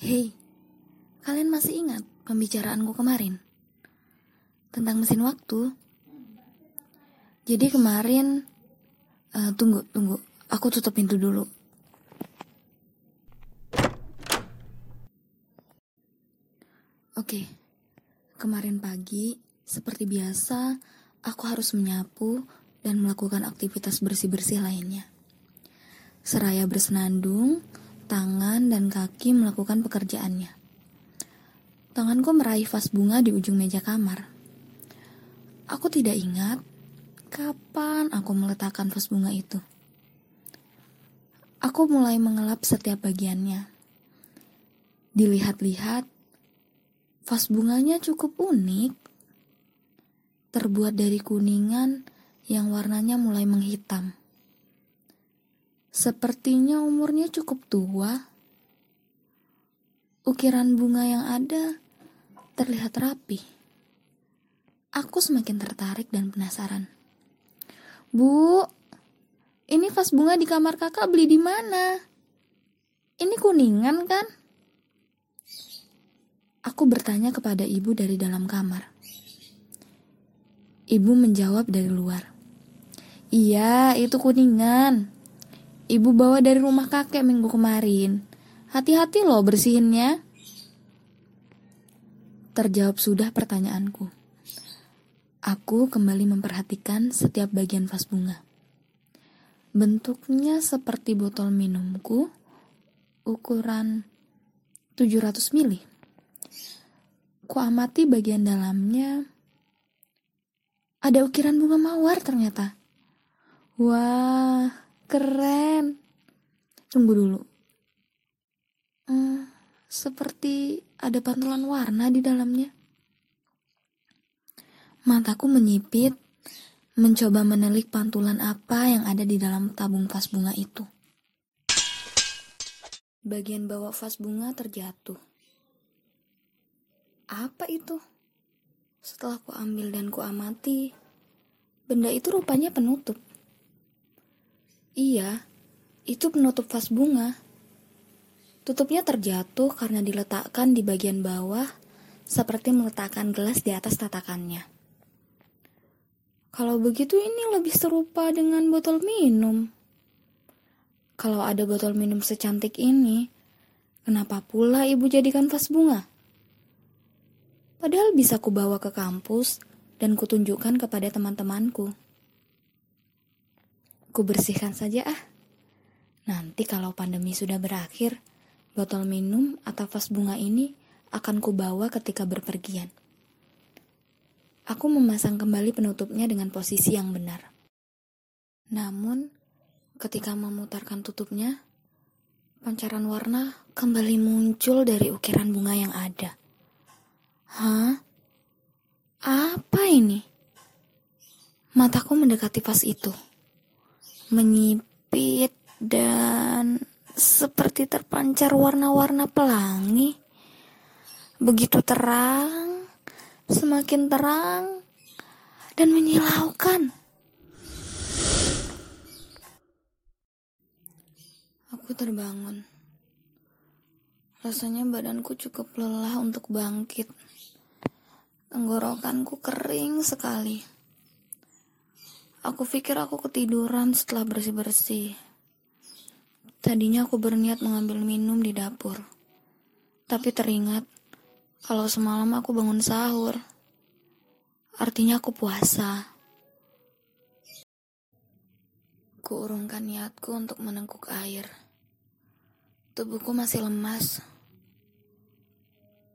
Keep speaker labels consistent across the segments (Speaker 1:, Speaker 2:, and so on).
Speaker 1: Hei, kalian masih ingat pembicaraanku kemarin? Tentang mesin waktu? Jadi kemarin, uh, tunggu, tunggu, aku tutup pintu dulu. Oke, kemarin pagi, seperti biasa, aku harus menyapu dan melakukan aktivitas bersih-bersih lainnya. Seraya bersenandung, tangan dan kaki melakukan pekerjaannya. Tanganku meraih vas bunga di ujung meja kamar. Aku tidak ingat kapan aku meletakkan vas bunga itu. Aku mulai mengelap setiap bagiannya. Dilihat-lihat, vas bunganya cukup unik. Terbuat dari kuningan yang warnanya mulai menghitam. Sepertinya umurnya cukup tua. Ukiran bunga yang ada terlihat rapi. Aku semakin tertarik dan penasaran. Bu, ini vas bunga di kamar kakak beli di mana? Ini kuningan kan? Aku bertanya kepada ibu dari dalam kamar. Ibu menjawab dari luar. Iya, itu kuningan. Ibu bawa dari rumah kakek minggu kemarin. Hati-hati loh bersihinnya. Terjawab sudah pertanyaanku. Aku kembali memperhatikan setiap bagian vas bunga. Bentuknya seperti botol minumku, ukuran 700 mili. Ku amati bagian dalamnya. Ada ukiran bunga mawar ternyata. Wah, Keren. Tunggu dulu. Hmm, seperti ada pantulan warna di dalamnya. Mataku menyipit, mencoba menelik pantulan apa yang ada di dalam tabung vas bunga itu. Bagian bawah vas bunga terjatuh. Apa itu? Setelah ku ambil dan ku amati, benda itu rupanya penutup. Iya, itu penutup vas bunga. Tutupnya terjatuh karena diletakkan di bagian bawah, seperti meletakkan gelas di atas tatakannya. Kalau begitu ini lebih serupa dengan botol minum. Kalau ada botol minum secantik ini, kenapa pula ibu jadikan vas bunga? Padahal bisa kubawa ke kampus dan kutunjukkan kepada teman-temanku. Ku bersihkan saja ah. Nanti kalau pandemi sudah berakhir, botol minum atau vas bunga ini akan kubawa ketika berpergian. Aku memasang kembali penutupnya dengan posisi yang benar. Namun, ketika memutarkan tutupnya, pancaran warna kembali muncul dari ukiran bunga yang ada. Hah? Apa ini? Mataku mendekati vas itu menyipit dan seperti terpancar warna-warna pelangi. Begitu terang, semakin terang, dan menyilaukan. Aku terbangun. Rasanya badanku cukup lelah untuk bangkit. Tenggorokanku kering sekali. Aku pikir aku ketiduran setelah bersih-bersih. Tadinya aku berniat mengambil minum di dapur. Tapi teringat kalau semalam aku bangun sahur. Artinya aku puasa. Kuurungkan niatku untuk menengkuk air. Tubuhku masih lemas.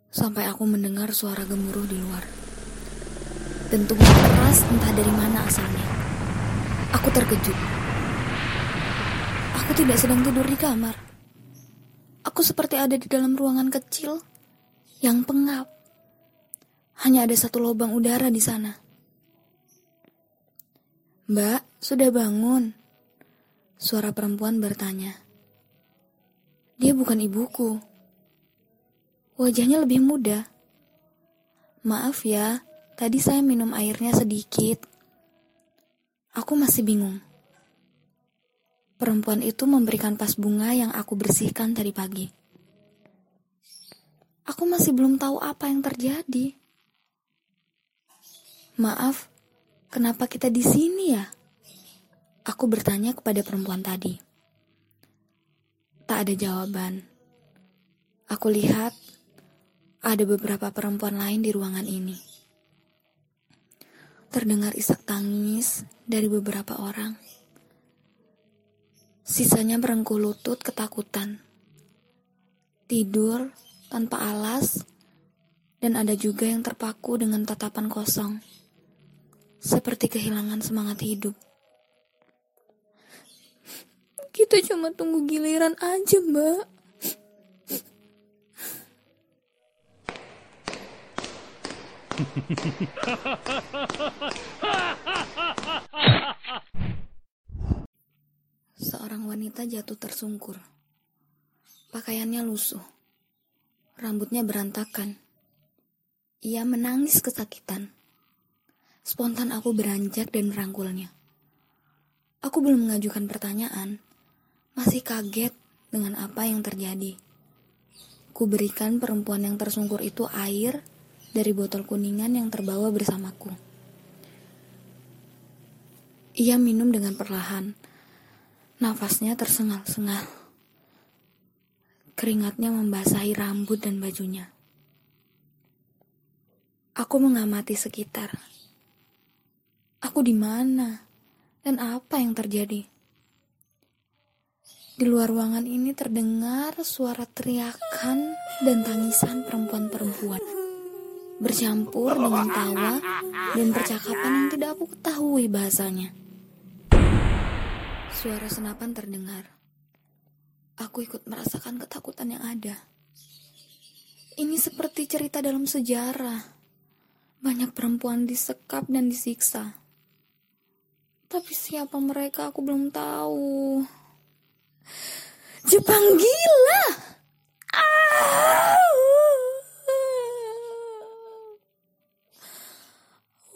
Speaker 1: Sampai aku mendengar suara gemuruh di luar. Dentuman keras entah dari mana asalnya. Aku terkejut. Aku tidak sedang tidur di kamar. Aku seperti ada di dalam ruangan kecil yang pengap. Hanya ada satu lubang udara di sana. Mbak, sudah bangun? Suara perempuan bertanya. Dia bukan ibuku. Wajahnya lebih muda. Maaf ya, tadi saya minum airnya sedikit. Aku masih bingung. Perempuan itu memberikan pas bunga yang aku bersihkan tadi pagi. Aku masih belum tahu apa yang terjadi. Maaf, kenapa kita di sini ya? Aku bertanya kepada perempuan tadi. Tak ada jawaban. Aku lihat ada beberapa perempuan lain di ruangan ini. Terdengar isak tangis dari beberapa orang. Sisanya berengkuh lutut ketakutan. Tidur tanpa alas, dan ada juga yang terpaku dengan tatapan kosong. Seperti kehilangan semangat hidup. Kita cuma tunggu giliran aja, Mbak. Seorang wanita jatuh tersungkur. Pakaiannya lusuh. Rambutnya berantakan. Ia menangis kesakitan. Spontan aku beranjak dan merangkulnya. Aku belum mengajukan pertanyaan. Masih kaget dengan apa yang terjadi. Ku berikan perempuan yang tersungkur itu air dari botol kuningan yang terbawa bersamaku. Ia minum dengan perlahan. Nafasnya tersengal-sengal. Keringatnya membasahi rambut dan bajunya. Aku mengamati sekitar. Aku di mana? Dan apa yang terjadi? Di luar ruangan ini terdengar suara teriakan dan tangisan perempuan-perempuan. Bercampur dengan tawa dan percakapan yang tidak aku ketahui bahasanya. Suara senapan terdengar. Aku ikut merasakan ketakutan yang ada. Ini seperti cerita dalam sejarah. Banyak perempuan disekap dan disiksa. Tapi siapa mereka aku belum tahu. Jepang gila!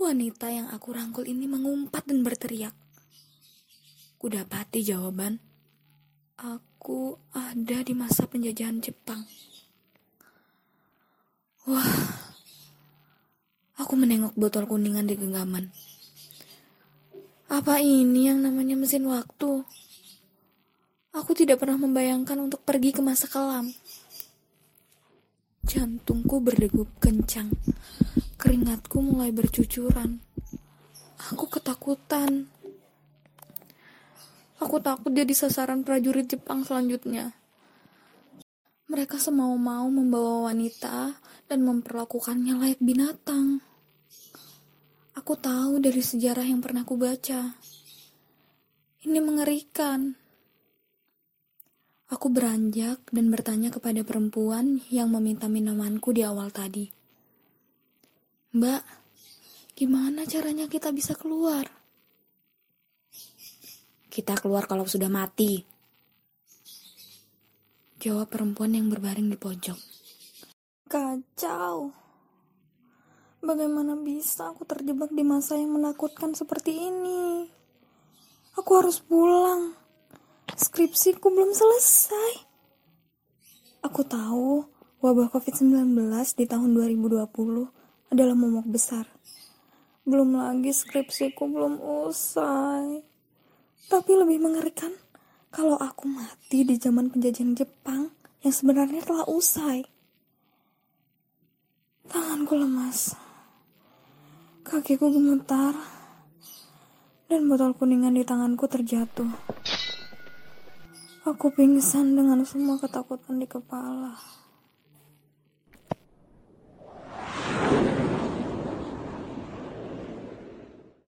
Speaker 1: Wanita yang aku rangkul ini mengumpat dan berteriak. Kudapati jawaban. Aku ada di masa penjajahan Jepang. Wah. Aku menengok botol kuningan di genggaman. Apa ini yang namanya mesin waktu? Aku tidak pernah membayangkan untuk pergi ke masa kelam. Jantungku berdegup kencang. Keringatku mulai bercucuran. Aku ketakutan. Aku takut jadi sasaran prajurit Jepang selanjutnya. Mereka semau-mau membawa wanita dan memperlakukannya layak binatang. Aku tahu dari sejarah yang pernah aku baca. Ini mengerikan. Aku beranjak dan bertanya kepada perempuan yang meminta minumanku di awal tadi. Mbak, gimana caranya kita bisa keluar? Kita keluar kalau sudah mati. Jawab perempuan yang berbaring di pojok. Kacau. Bagaimana bisa aku terjebak di masa yang menakutkan seperti ini? Aku harus pulang. Skripsiku belum selesai. Aku tahu wabah COVID-19 di tahun 2020 adalah momok besar. Belum lagi skripsiku belum usai. Tapi lebih mengerikan kalau aku mati di zaman penjajahan Jepang yang sebenarnya telah usai. Tanganku lemas. Kakiku gemetar. Dan botol kuningan di tanganku terjatuh. Aku pingsan dengan semua ketakutan di kepala.